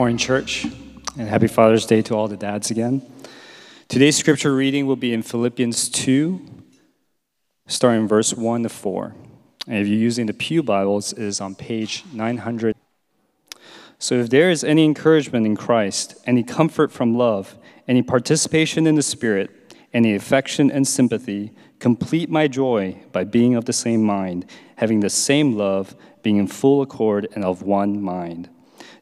Morning, church, and happy Father's Day to all the dads again. Today's scripture reading will be in Philippians 2, starting verse 1 to 4. And if you're using the Pew Bibles, it is on page 900. So if there is any encouragement in Christ, any comfort from love, any participation in the Spirit, any affection and sympathy, complete my joy by being of the same mind, having the same love, being in full accord and of one mind.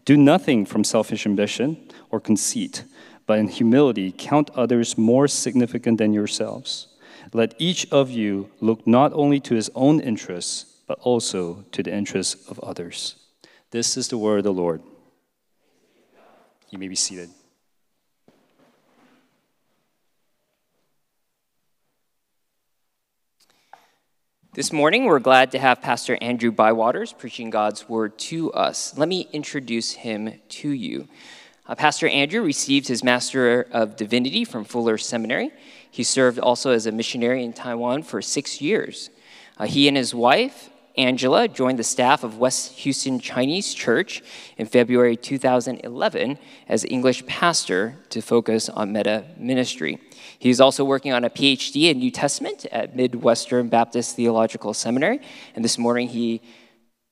Do nothing from selfish ambition or conceit, but in humility count others more significant than yourselves. Let each of you look not only to his own interests, but also to the interests of others. This is the word of the Lord. You may be seated. This morning, we're glad to have Pastor Andrew Bywaters preaching God's word to us. Let me introduce him to you. Uh, Pastor Andrew received his Master of Divinity from Fuller Seminary. He served also as a missionary in Taiwan for six years. Uh, he and his wife, Angela, joined the staff of West Houston Chinese Church in February 2011 as English pastor to focus on meta ministry. He's also working on a PhD in New Testament at Midwestern Baptist Theological Seminary. And this morning he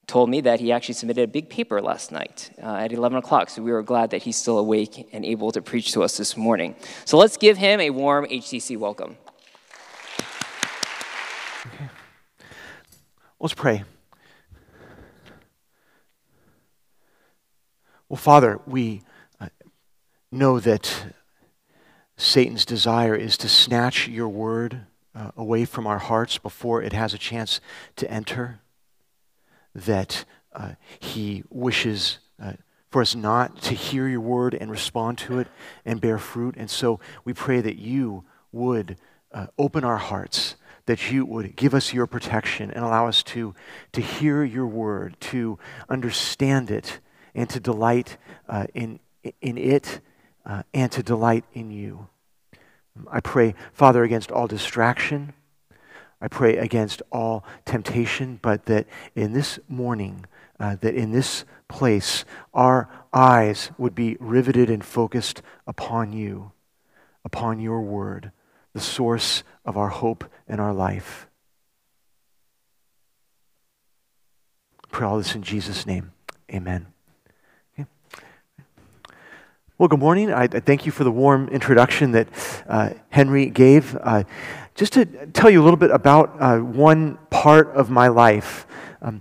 told me that he actually submitted a big paper last night uh, at 11 o'clock. So we were glad that he's still awake and able to preach to us this morning. So let's give him a warm HCC welcome. Okay. Let's pray. Well, Father, we uh, know that Satan's desire is to snatch your word uh, away from our hearts before it has a chance to enter. That uh, he wishes uh, for us not to hear your word and respond to it and bear fruit. And so we pray that you would uh, open our hearts, that you would give us your protection and allow us to, to hear your word, to understand it, and to delight uh, in, in it uh, and to delight in you. I pray, Father, against all distraction. I pray against all temptation, but that in this morning, uh, that in this place, our eyes would be riveted and focused upon you, upon your word, the source of our hope and our life. Pray all this in Jesus' name. Amen. Well, good morning. I, I, thank you for the warm introduction that uh, Henry gave. Uh, just to tell you a little bit about uh, one part of my life. Um,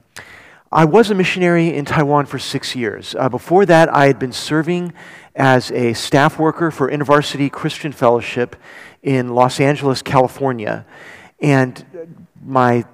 I was a missionary in Taiwan for six years. Uh, before that, I had been serving as a staff worker for InterVarsity Christian Fellowship in Los Angeles, California. And my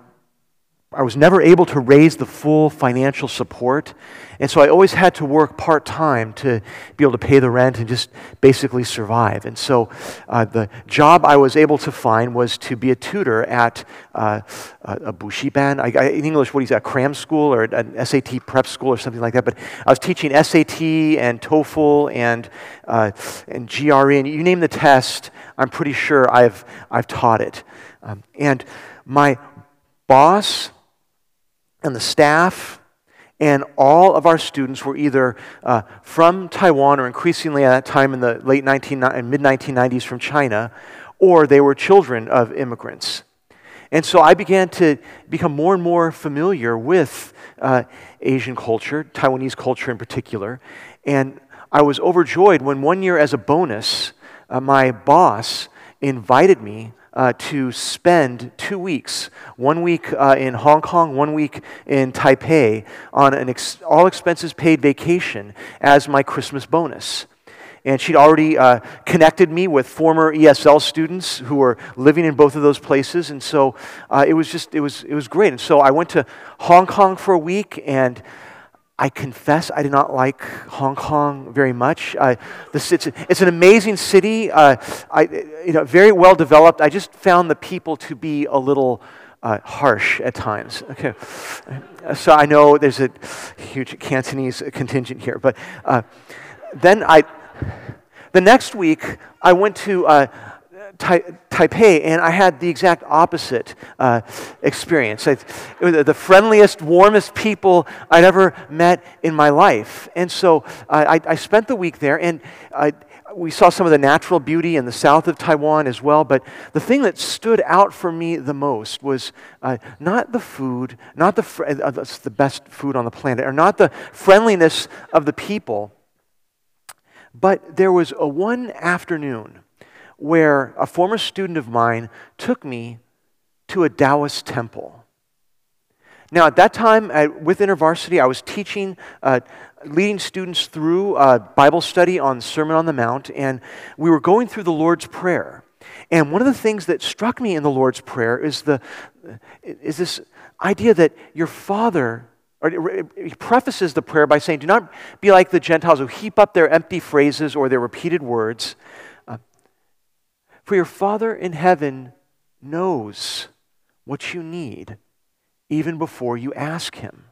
I was never able to raise the full financial support. And so I always had to work part time to be able to pay the rent and just basically survive. And so uh, the job I was able to find was to be a tutor at uh, a Bushiban. I, I, in English, what is that, cram school or an SAT prep school or something like that. But I was teaching SAT and TOEFL and, uh, and GRE. And you name the test, I'm pretty sure I've, I've taught it. Um, and my boss, and the staff and all of our students were either uh, from Taiwan or increasingly at that time in the late 19, and mid 1990s from China, or they were children of immigrants. And so I began to become more and more familiar with uh, Asian culture, Taiwanese culture in particular. And I was overjoyed when one year, as a bonus, uh, my boss invited me uh, to spend two weeks, one week uh, in Hong Kong, one week in Taipei, on an ex- all expenses paid vacation as my Christmas bonus. And she'd already uh, connected me with former ESL students who were living in both of those places. And so uh, it was just, it was, it was great. And so I went to Hong Kong for a week and I confess I did not like Hong Kong very much. Uh, this, it's, it's, an amazing city, uh, I, you know, very well developed. I just found the people to be a little uh, harsh at times. Okay, so I know there's a huge Cantonese contingent here, but uh, then I, the next week I went to uh, Taipei, and I had the exact opposite uh, experience. I, the friendliest, warmest people I'd ever met in my life. And so uh, I, I, spent the week there, and uh, we saw some of the natural beauty in the south of Taiwan as well. But the thing that stood out for me the most was uh, not the food, not the, fr- uh, the best food on the planet, or not the friendliness of the people, but there was a one afternoon where a former student of mine took me to a Taoist temple. Now, at that time, at, with InterVarsity, I was teaching, uh, leading students through a Bible study on Sermon on the Mount, and we were going through the Lord's Prayer. And one of the things that struck me in the Lord's Prayer is, the, is this idea that your Father, or he prefaces the prayer by saying, Do not be like the Gentiles who heap up their empty phrases or their repeated words. For your Father in heaven knows what you need even before you ask Him.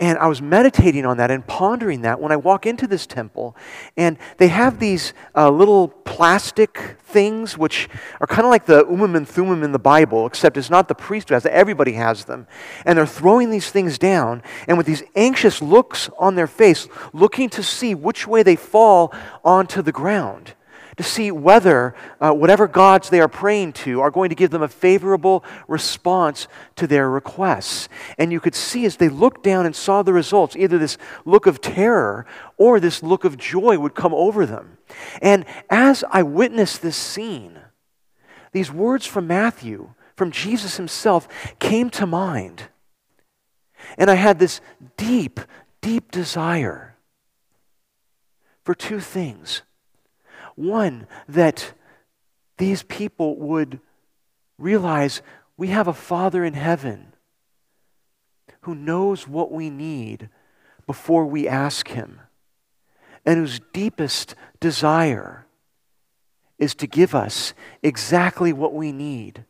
And I was meditating on that and pondering that when I walk into this temple. And they have these uh, little plastic things, which are kind of like the Urim and Thummim in the Bible, except it's not the priest who has them, everybody has them. And they're throwing these things down, and with these anxious looks on their face, looking to see which way they fall onto the ground to see whether uh, whatever gods they are praying to are going to give them a favorable response to their requests. And you could see as they looked down and saw the results, either this look of terror or this look of joy would come over them. And as I witnessed this scene, these words from Matthew, from Jesus himself, came to mind. And I had this deep, deep desire for two things. One, that these people would realize we have a Father in heaven who knows what we need before we ask Him, and whose deepest desire is to give us exactly what we need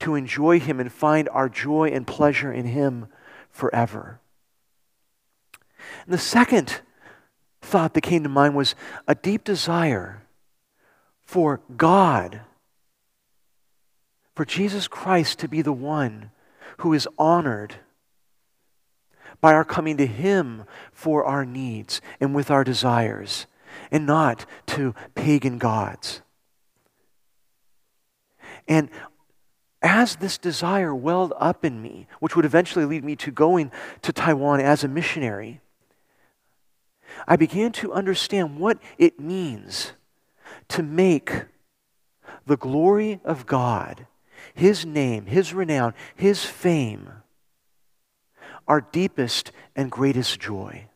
to enjoy Him and find our joy and pleasure in Him forever. And the second thought that came to mind was a deep desire for God, for Jesus Christ to be the one who is honored by our coming to Him for our needs and with our desires, and not to pagan gods. And as this desire welled up in me, which would eventually lead me to going to Taiwan as a missionary, I began to understand what it means to make the glory of God, His name, His renown, His fame, our deepest and greatest joy.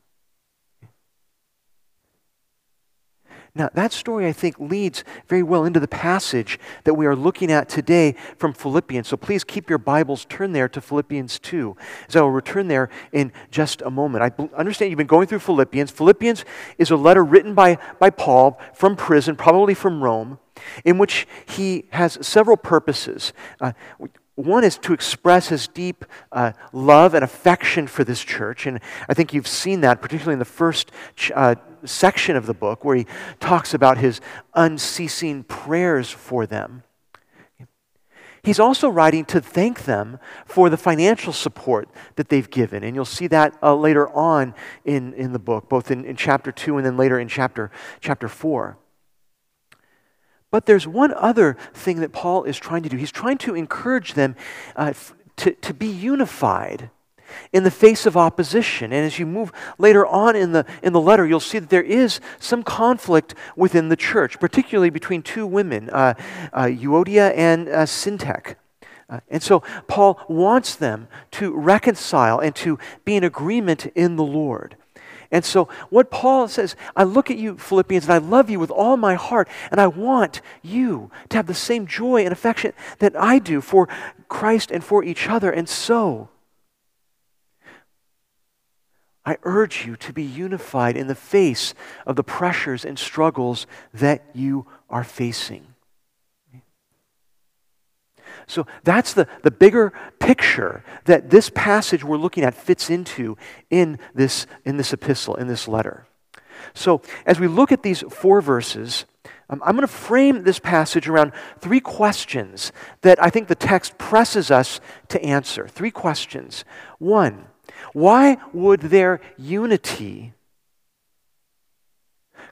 Now, that story, I think, leads very well into the passage that we are looking at today from Philippians. So please keep your Bibles turned there to Philippians 2, as I will return there in just a moment. I understand you've been going through Philippians. Philippians is a letter written by, by Paul from prison, probably from Rome, in which he has several purposes. Uh, one is to express his deep uh, love and affection for this church. And I think you've seen that, particularly in the first ch- uh, section of the book, where he talks about his unceasing prayers for them. He's also writing to thank them for the financial support that they've given. And you'll see that uh, later on in, in the book, both in, in chapter 2 and then later in chapter, chapter 4. But there's one other thing that Paul is trying to do. He's trying to encourage them uh, to, to be unified in the face of opposition. And as you move later on in the, in the letter, you'll see that there is some conflict within the church, particularly between two women, uh, uh, Euodia and uh, Syntyche. Uh, and so Paul wants them to reconcile and to be in agreement in the Lord. And so, what Paul says, I look at you, Philippians, and I love you with all my heart, and I want you to have the same joy and affection that I do for Christ and for each other. And so, I urge you to be unified in the face of the pressures and struggles that you are facing. So that's the, the bigger picture that this passage we're looking at fits into in this, in this epistle, in this letter. So as we look at these four verses, Um, I'm going to frame this passage around three questions that I think the text presses us to answer. Three questions. One, why would their unity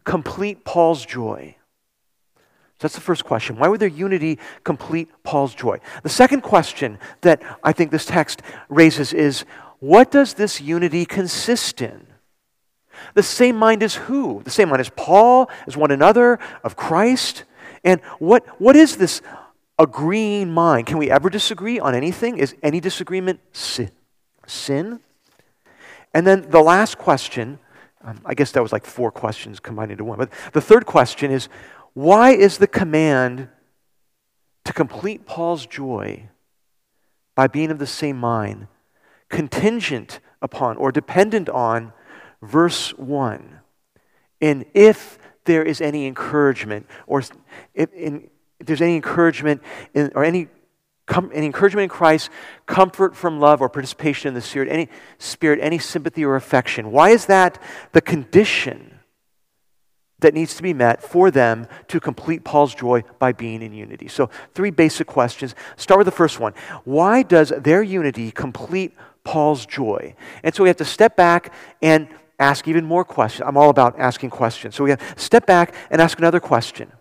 complete Paul's joy? So that's the first question. Why would their unity complete Paul's joy? The second question that I think this text raises is what does this unity consist in? The same mind as who? The same mind as Paul, as one another, of Christ? And what, what is this agreeing mind? Can we ever disagree on anything? Is any disagreement sin? And then the last question, um, I guess that was like four questions combined into one, but the third question is why is the command to complete Paul's joy by being of the same mind contingent upon or dependent on verse 1? And if there is any encouragement, or if, in, if there's any encouragement in, or any Com- any encouragement in Christ, comfort from love or participation in the Spirit, any spirit, any sympathy or affection. Why is that the condition that needs to be met for them to complete Paul's joy by being in unity. So, three basic questions. Start with the first one Why does their unity complete Paul's joy? And so we have to step back and ask even more questions. I'm all about asking questions. So we have to step back and ask another question.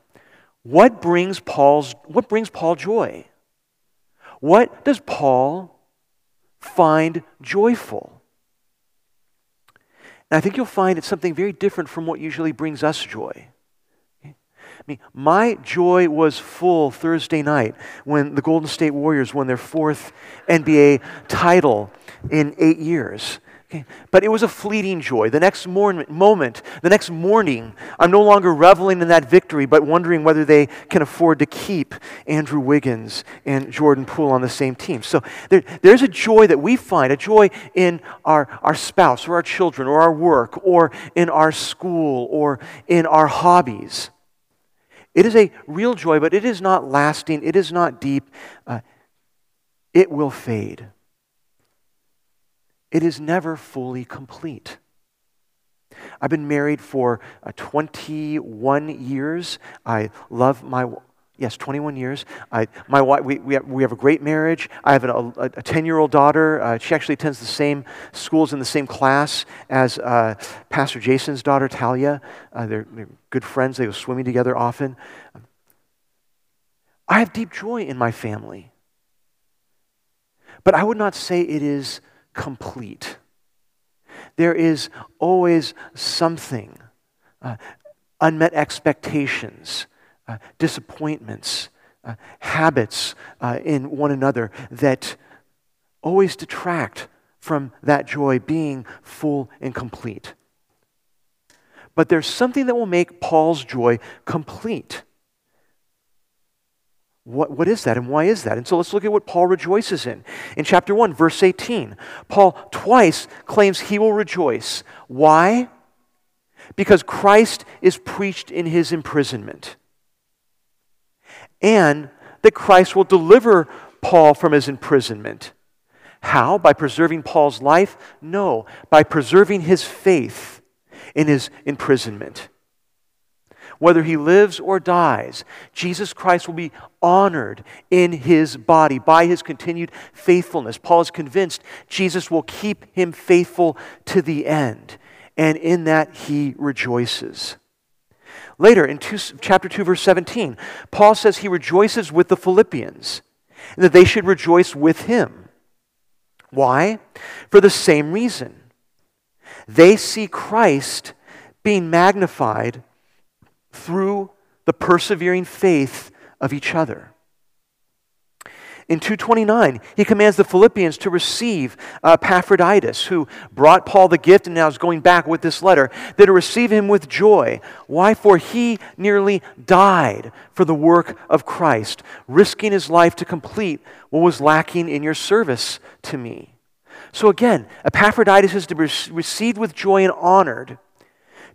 What brings Paul's what brings Paul joy? What does Paul find joyful? And I think you'll find it's something very different from what usually brings us joy. I mean, my joy was full Thursday night when the Golden State Warriors won their fourth NBA title in eight years. Okay. But it was a fleeting joy. The next moment, the next morning, I'm no longer reveling in that victory, but wondering whether they can afford to keep Andrew Wiggins and Jordan Poole on the same team. So there, there's a joy that we find, a joy in our, our spouse or our children or our work or in our school or in our hobbies. It is a real joy, but it is not lasting, it is not deep. Uh, it will fade it is never fully complete. I've been married for uh, 21 years. I love my yes, 21 years. I, my wife, we, we, have, we have a great marriage. I have an, a 10 year old daughter. Uh, she actually attends the same schools in the same class as uh, Pastor Jason's daughter, Talia. Uh, they're, they're, good friends. They go swimming together often. I have deep joy in my family. But I would not say it is complete. There is always something uh, unmet expectations, uh, disappointments, uh, habits uh, in one another that always detract from that joy being full and complete. But there's something that will make Paul's joy complete. What, what is that and why is that? And so let's look at what Paul rejoices in. In chapter 1, verse 18, Paul twice claims he will rejoice. Why? Because Christ is preached in his imprisonment. And that Christ will deliver Paul from his imprisonment. How? By preserving Paul's life? No, by preserving his faith in his imprisonment whether he lives or dies, Jesus Christ will be honored in his body by his continued faithfulness. Paul is convinced Jesus will keep him faithful to the end, and in that he rejoices. Later, in two, chapter 2, verse 17, Paul says he rejoices with the Philippians and that they should rejoice with him. Why? For the same reason. They see Christ being magnified through the persevering faith of each other. In 229, he commands the Philippians to receive uh, Epaphroditus, who brought Paul the gift and now is going back with this letter, that to receive him with joy. Why? For he nearly died for the work of Christ, risking his life to complete what was lacking in your service to me. So again, Epaphroditus is to be received with joy and honored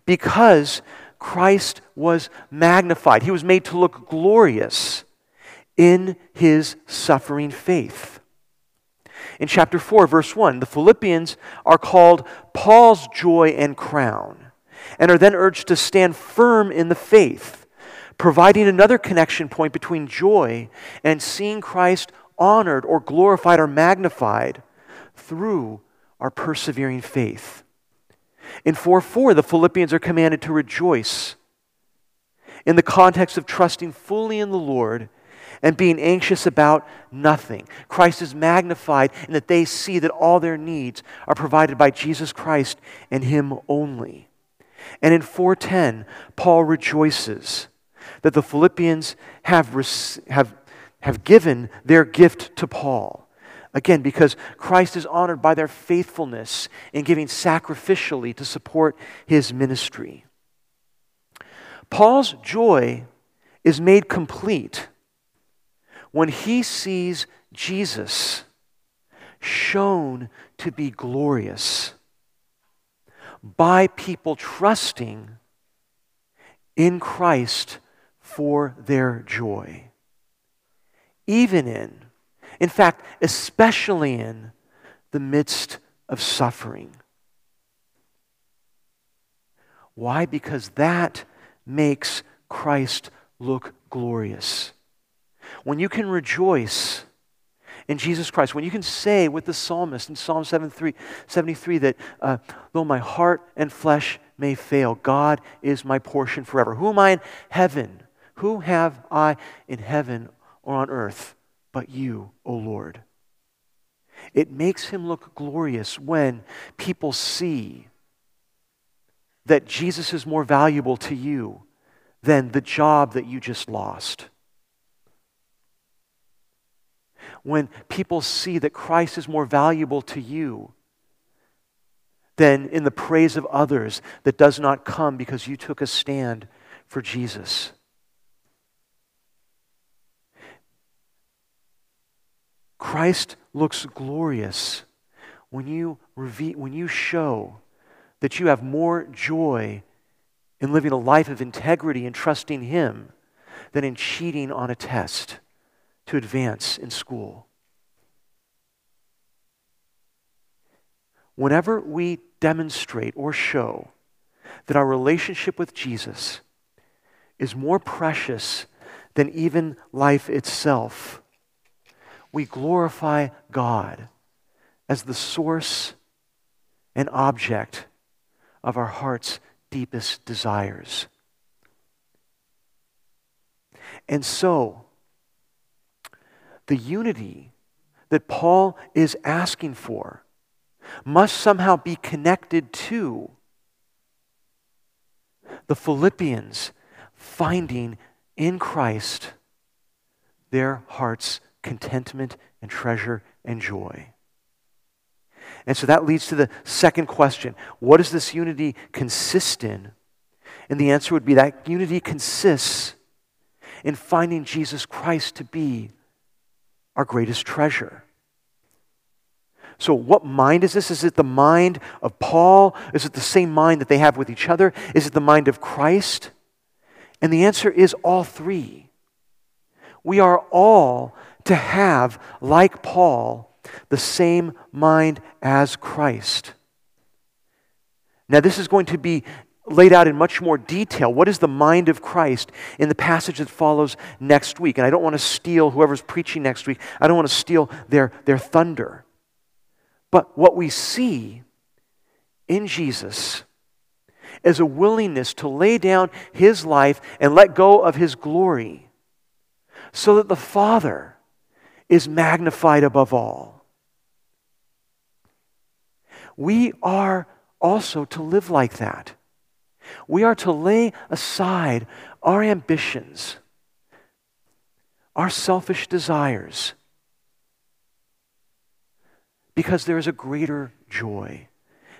because Christ was magnified. He was made to look glorious in his suffering faith. In chapter 4, verse 1, the Philippians are called Paul's joy and crown and are then urged to stand firm in the faith, providing another connection point between joy and seeing Christ honored or glorified or magnified through our persevering faith. In 4 4, the Philippians are commanded to rejoice in the context of trusting fully in the Lord and being anxious about nothing. Christ is magnified in that they see that all their needs are provided by Jesus Christ and Him only. And in 410, Paul rejoices that the Philippians have, have, have given their gift to Paul. Again, because Christ is honored by their faithfulness in giving sacrificially to support his ministry. Paul's joy is made complete when he sees Jesus shown to be glorious by people trusting in Christ for their joy. Even in, in fact, especially in the midst of suffering. Why? Because that makes Christ look glorious. When you can rejoice in Jesus Christ, when you can say with the psalmist in Psalm 73, 73 that uh, though my heart and flesh may fail, God is my portion forever. Who am I in heaven? Who have I in heaven or on earth but you, O Lord? It makes him look glorious when people see that Jesus is more valuable to you than the job that you just lost. When people see that Christ is more valuable to you than in the praise of others that does not come because you took a stand for Jesus. Christ looks glorious when you, reveal, when you show that you have more joy in living a life of integrity and trusting Him than in cheating on a test to advance in school. Whenever we demonstrate or show that our relationship with Jesus is more precious than even life itself, we glorify God as the source and object of our heart's deepest desires. And so, the unity that Paul is asking for must somehow be connected to the Philippians finding in Christ their heart's contentment and treasure and joy. And so that leads to the second question What does this unity consist in? And the answer would be that unity consists in finding Jesus Christ to be our greatest treasure. So, what mind is this? Is it the mind of Paul? Is it the same mind that they have with each other? Is it the mind of Christ? And the answer is all three. We are all to have, like Paul, the same mind as Christ. Now, this is going to be laid out in much more detail. What is the mind of Christ in the passage that follows next week? And I don't want to steal whoever's preaching next week, I don't want to steal their, their thunder. But what we see in Jesus is a willingness to lay down his life and let go of his glory so that the Father is magnified above all. We are also to live like that. We are to lay aside our ambitions, our selfish desires, because there is a greater joy,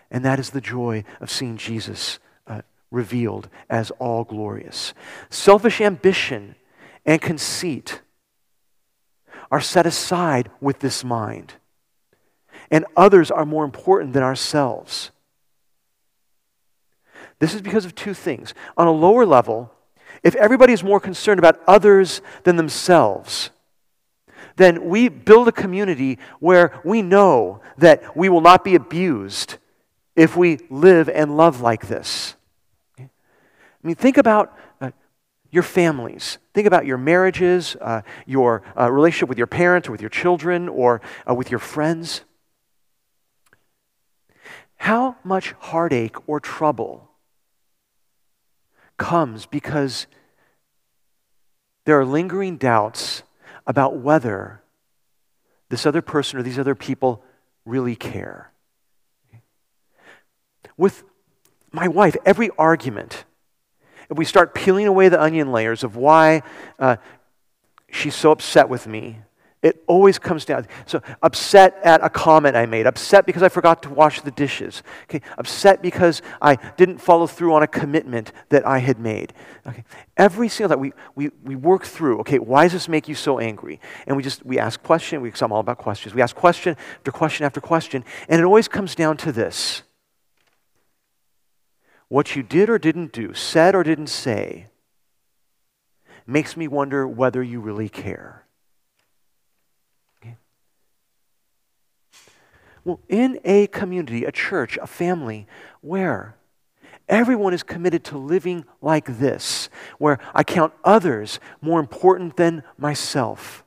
and that is the joy of seeing Jesus uh, revealed as all glorious. Selfish ambition and conceit are set aside with this mind, and others are more important than ourselves. This is because of two things. On a lower level, if everybody is more concerned about others than themselves, then we build a community where we know that we will not be abused if we live and love like this. I mean, think about your families. Think about your marriages, uh, your uh, relationship with your parents or with your children or uh, with your friends. How much heartache or trouble comes because there are lingering doubts about whether this other person or these other people really care. With my wife, every argument, if we start peeling away the onion layers of why uh, she's so upset with me, it always comes down. So, upset at a comment I made, upset because I forgot to wash the dishes, okay? upset because I didn't follow through on a commitment that I had made. Okay? Every single time we, we, we work through, okay, why does this make you so angry? And we just, we ask question, we, I'm all about questions. We ask question after question after question, and it always comes down to this. What you did or didn't do, said or didn't say, makes me wonder whether you really care. Well, in a community, a church, a family, where everyone is committed to living like this, where I count others more important than myself.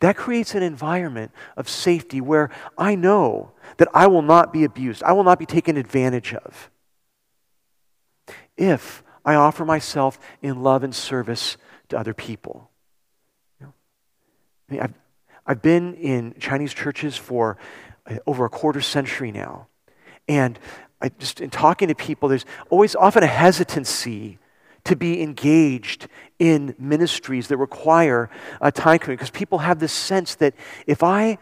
That creates an environment of safety where I know that I will not be abused, I will not be taken advantage of if I offer myself in love and service to other people. I mean, I've, I've been in Chinese churches for uh, over a quarter century now. And I just in talking to people, there's always often a hesitancy to be engaged in ministries that require a time commitment because people have this sense that if I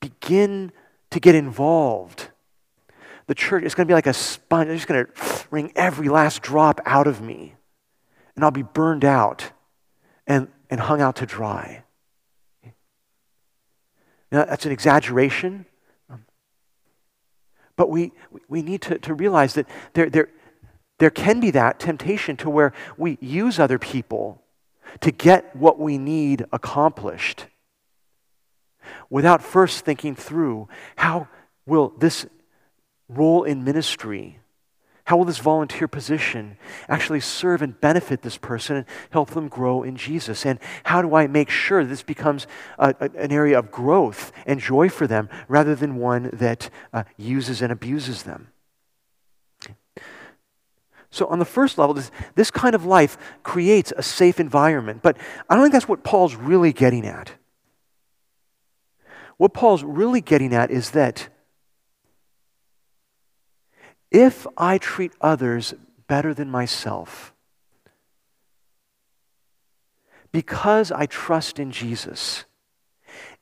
begin to get involved, the church is going to be like a sponge. It's just going to wring every last drop out of me. And I'll be burned out and, and hung out to dry. Now, that's an exaggeration. But we, we need to, to realize that there, there, there can be that temptation to where we use other people to get what we need accomplished without first thinking through how will this role in ministry how will this volunteer position actually serve and benefit this person and help them grow in Jesus? And how do I make sure this becomes a, a, an area of growth and joy for them rather than one that uh, uses and abuses them? So, on the first level, this, this kind of life creates a safe environment. But I don't think that's what Paul's really getting at. What Paul's really getting at is that if I treat others better than myself, because I trust in Jesus,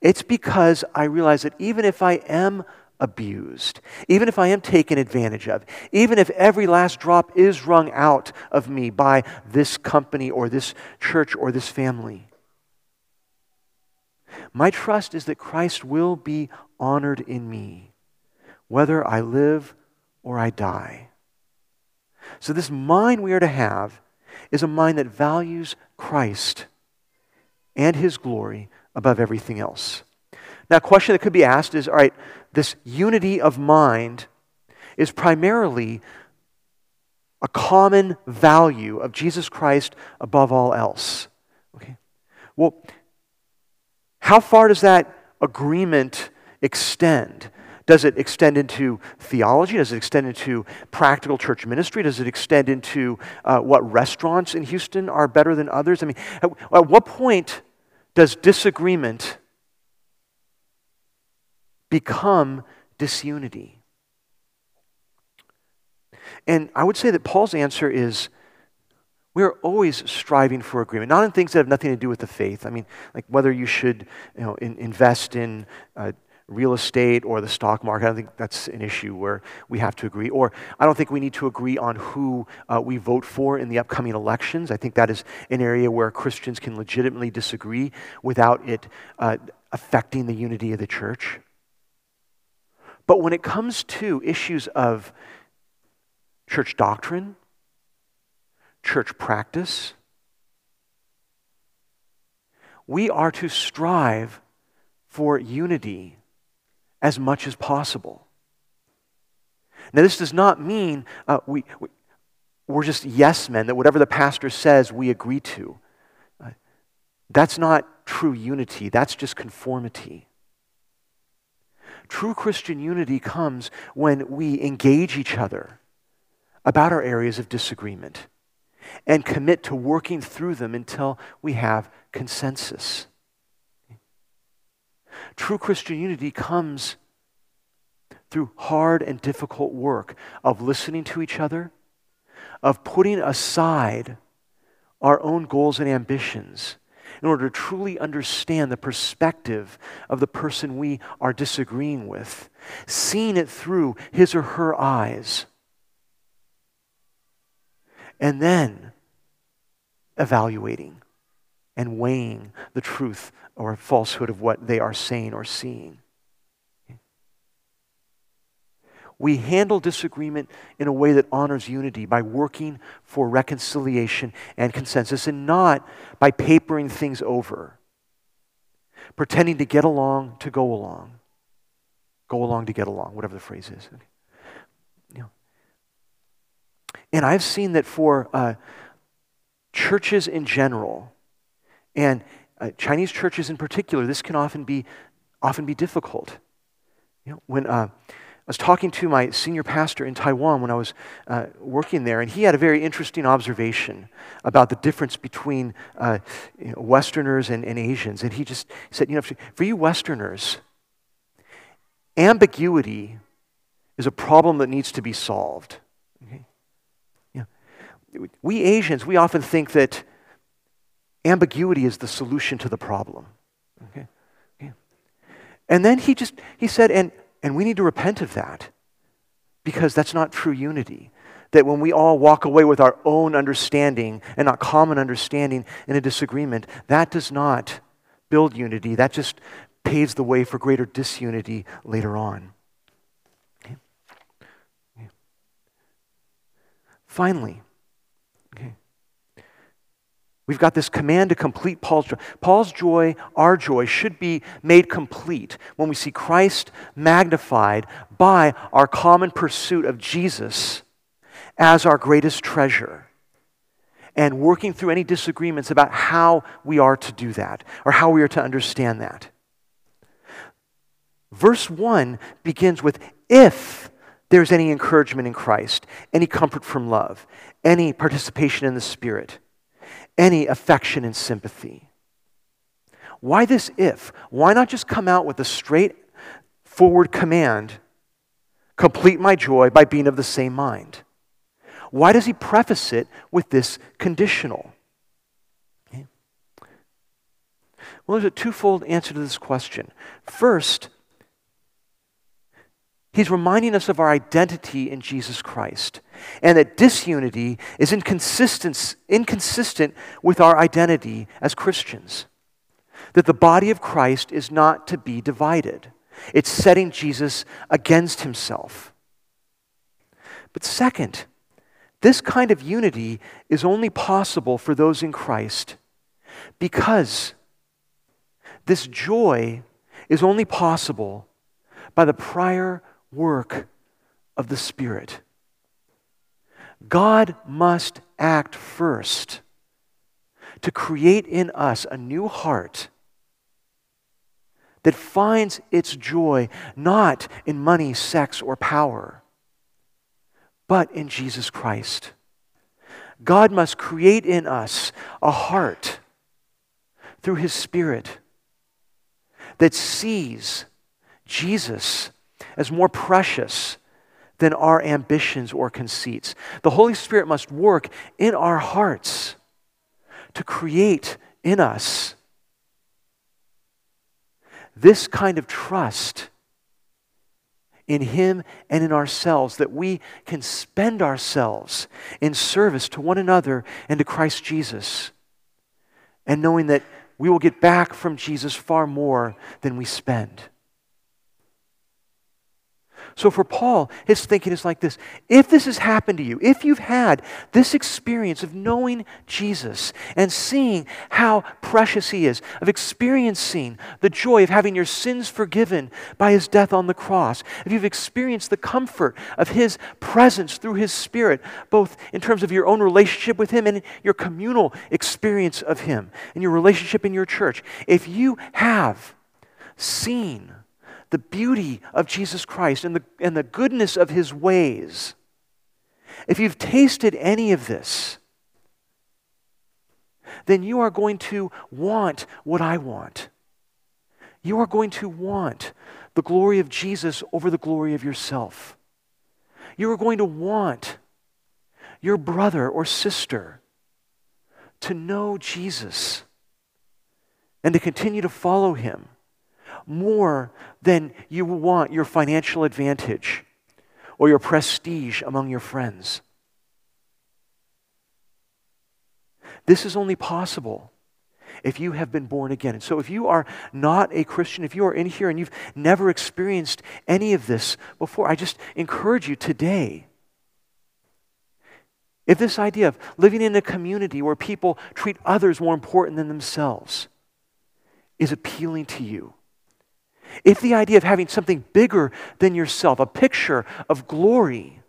it's because I realize that even if I am abused, even if I am taken advantage of, even if every last drop is wrung out of me by this company or this church or this family, my trust is that Christ will be honored in me, whether I live or I die. So, this mind we are to have is a mind that values Christ and his glory above everything else. Now, a question that could be asked is all right, this unity of mind is primarily a common value of Jesus Christ above all else. Okay? Well, how far does that agreement extend? Does it extend into theology? Does it extend into practical church ministry? Does it extend into uh, what restaurants in Houston are better than others? I mean, at, at what point does disagreement become disunity? And I would say that Paul's answer is we're always striving for agreement, not in things that have nothing to do with the faith. I mean, like whether you should you know, in, invest in uh, real estate or the stock market. I don't think that's an issue where we have to agree. Or I don't think we need to agree on who uh, we vote for in the upcoming elections. I think that is an area where Christians can legitimately disagree without it uh, affecting the unity of the church. But when it comes to issues of church doctrine, church practice, we are to strive for unity as much as possible. Now, this does not mean uh, we, we, we're just yes men, that whatever the pastor says, we agree to. Uh, that's not true unity, that's just conformity. True Christian unity comes when we engage each other about our areas of disagreement and commit to working through them until we have consensus. True Christian unity comes through hard and difficult work of listening to each other, of putting aside our own goals and ambitions in order to truly understand the perspective of the person we are disagreeing with, seeing it through his or her eyes, and then evaluating and weighing the truth or falsehood of what they are saying or seeing. We handle disagreement in a way that honors unity by working for reconciliation and consensus and not by papering things over, pretending to get along to go along. Go along to get along, whatever the phrase is. You know. And I've seen that for uh, churches in general, and uh, Chinese churches in particular, this can often be, often be difficult. You know, when uh, I was talking to my senior pastor in Taiwan when I was uh, working there, and he had a very interesting observation about the difference between uh, you know, Westerners and, and, Asians. And he just said, you know, for you Westerners, ambiguity is a problem that needs to be solved. Okay? Yeah. We Asians, we often think that ambiguity is the solution to the problem. Okay? Yeah. And then he just, he said, and and we need to repent of that because that's not true unity. That when we all walk away with our own understanding and not common understanding in a disagreement, that does not build unity. That just paves the way for greater disunity later on. Okay? Okay. Finally, okay, We've got this command to complete Paul's joy. Paul's joy, our joy, should be made complete when we see Christ magnified by our common pursuit of Jesus as our greatest treasure and working through any disagreements about how we are to do that or how we are to understand that. Verse 1 begins with if there's any encouragement in Christ, any comfort from love, any participation in the Spirit any affection and sympathy. Why this if? Why not just come out with a straightforward command complete my joy by being of the same mind? Why does he preface it with this conditional? Okay. Well, there's a twofold answer to this question. First, He's reminding us of our identity in Jesus Christ and that disunity is inconsistent, with our identity as Christians. That the body of Christ is not to be divided, it's setting Jesus against himself. But second, this kind of unity is only possible for those in Christ because this joy is only possible by the prior work of the Spirit. God must act first to create in us a new heart that finds its joy not in money, sex, or power, but in Jesus Christ. God must create in us a heart through His Spirit that sees Jesus as more precious than our ambitions or conceits. The Holy Spirit must work in our hearts to create in us this kind of trust in Him and in ourselves that we can spend ourselves in service to one another and to Christ Jesus, and knowing that we will get back from Jesus far more than we spend. So for Paul, his thinking is like this. If this has happened to you, if you've had this experience of knowing Jesus and seeing how precious he is, of experiencing the joy of having your sins forgiven by his death on the cross, if you've experienced the comfort of his presence through his spirit, both in terms of your own relationship with him and your communal experience of him and your relationship in your church, if you have seen the beauty of Jesus Christ and the, and the goodness of his ways, if you've tasted any of this, then you are going to want what I want. You are going to want the glory of Jesus over the glory of yourself. You are going to want your brother or sister to know Jesus and to continue to follow him more than you want your financial advantage or your prestige among your friends. This is only possible if you have been born again. And so, if you are not a Christian, if you are in here and you've never experienced any of this before, I just encourage you today. If this idea of living in a community where people treat others more important than themselves is appealing to you, if the idea of having something bigger than yourself, a picture of glory,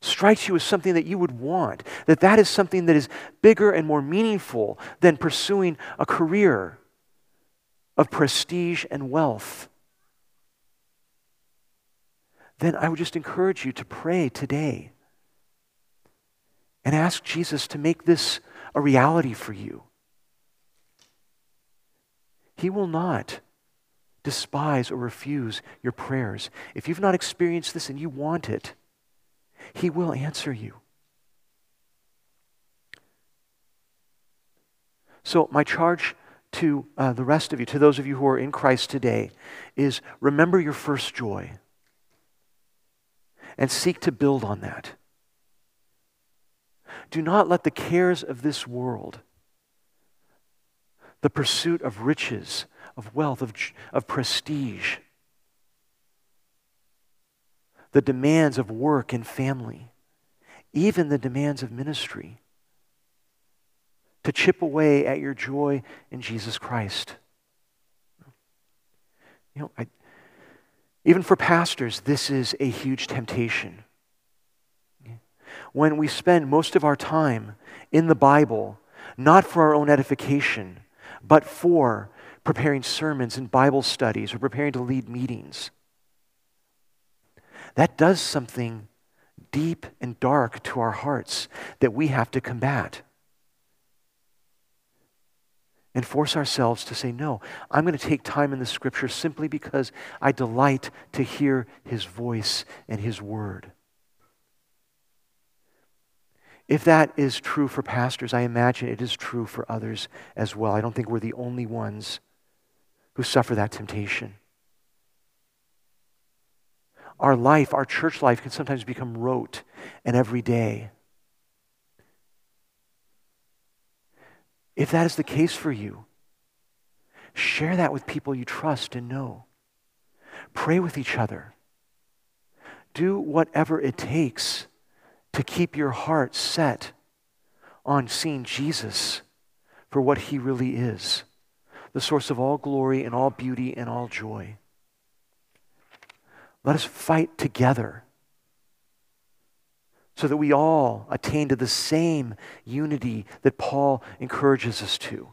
strikes you as something that you would want, that that is something that is bigger and more meaningful than pursuing a career of prestige and wealth, then I would just encourage you to pray today and ask Jesus to make this a reality for you. He will not despise or refuse your prayers. If you've not experienced this and you want it, He will answer you. So, my charge to uh, the rest of you, to those of you who are in Christ today, is remember your first joy and seek to build on that. Do not let the cares of this world, the pursuit of riches, of wealth, of, of prestige, the demands of work and family, even the demands of ministry, to chip away at your joy in Jesus Christ. You know, I, even for pastors, this is a huge temptation. When we spend most of our time in the Bible, not for our own edification, but for preparing sermons and Bible studies or preparing to lead meetings. That does something deep and dark to our hearts that we have to combat. And force ourselves to say, no, I'm going to take time in the scripture simply because I delight to hear his voice and his word. If that is true for pastors, I imagine it is true for others as well. I don't think we're the only ones who suffer that temptation. Our life, our church life, can sometimes become rote and everyday. If that is the case for you, share that with people you trust and know. Pray with each other. Do whatever it takes to keep your heart set on seeing Jesus for what he really is the source of all glory and all beauty and all joy. Let us fight together so that we all attain to the same unity that Paul encourages us to,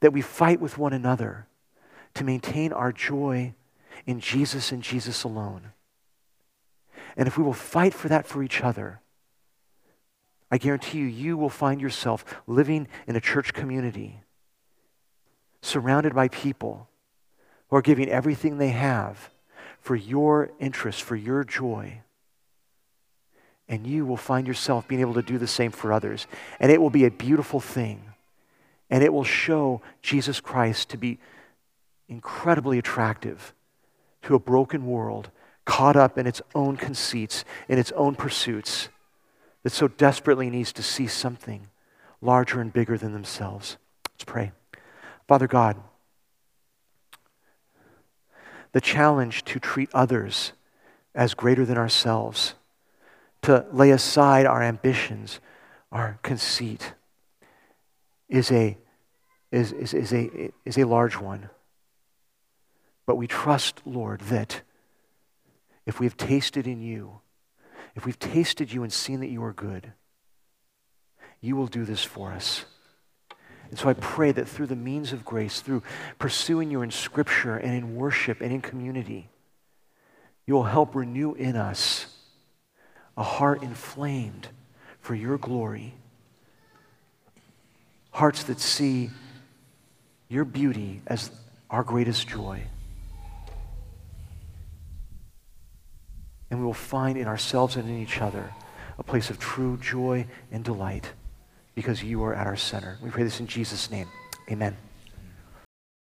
that we fight with one another to maintain our joy in Jesus and Jesus alone. And if we will fight for that for each other, I guarantee you, you will find yourself living in a church community surrounded by people who are giving everything they have for your interest, for your joy. And you will find yourself being able to do the same for others. And it will be a beautiful thing. And it will show Jesus Christ to be incredibly attractive to a broken world caught up in its own conceits, in its own pursuits, that so desperately needs to see something larger and bigger than themselves. Let's pray. Father God, the challenge to treat others as greater than ourselves, to lay aside our ambitions, our conceit, is a, is, is, is, a, is a large one. But we trust, Lord, that if we have tasted in you, if we've tasted you and seen that you are good, you will do this for us. And so I pray that through the means of grace, through pursuing you in Scripture and in worship and in community, you will help renew in us a heart inflamed for your glory, hearts that see your beauty as our greatest joy. And we will find in ourselves and in each other a place of true joy and delight because you are at our center. We pray this in Jesus' name. Amen.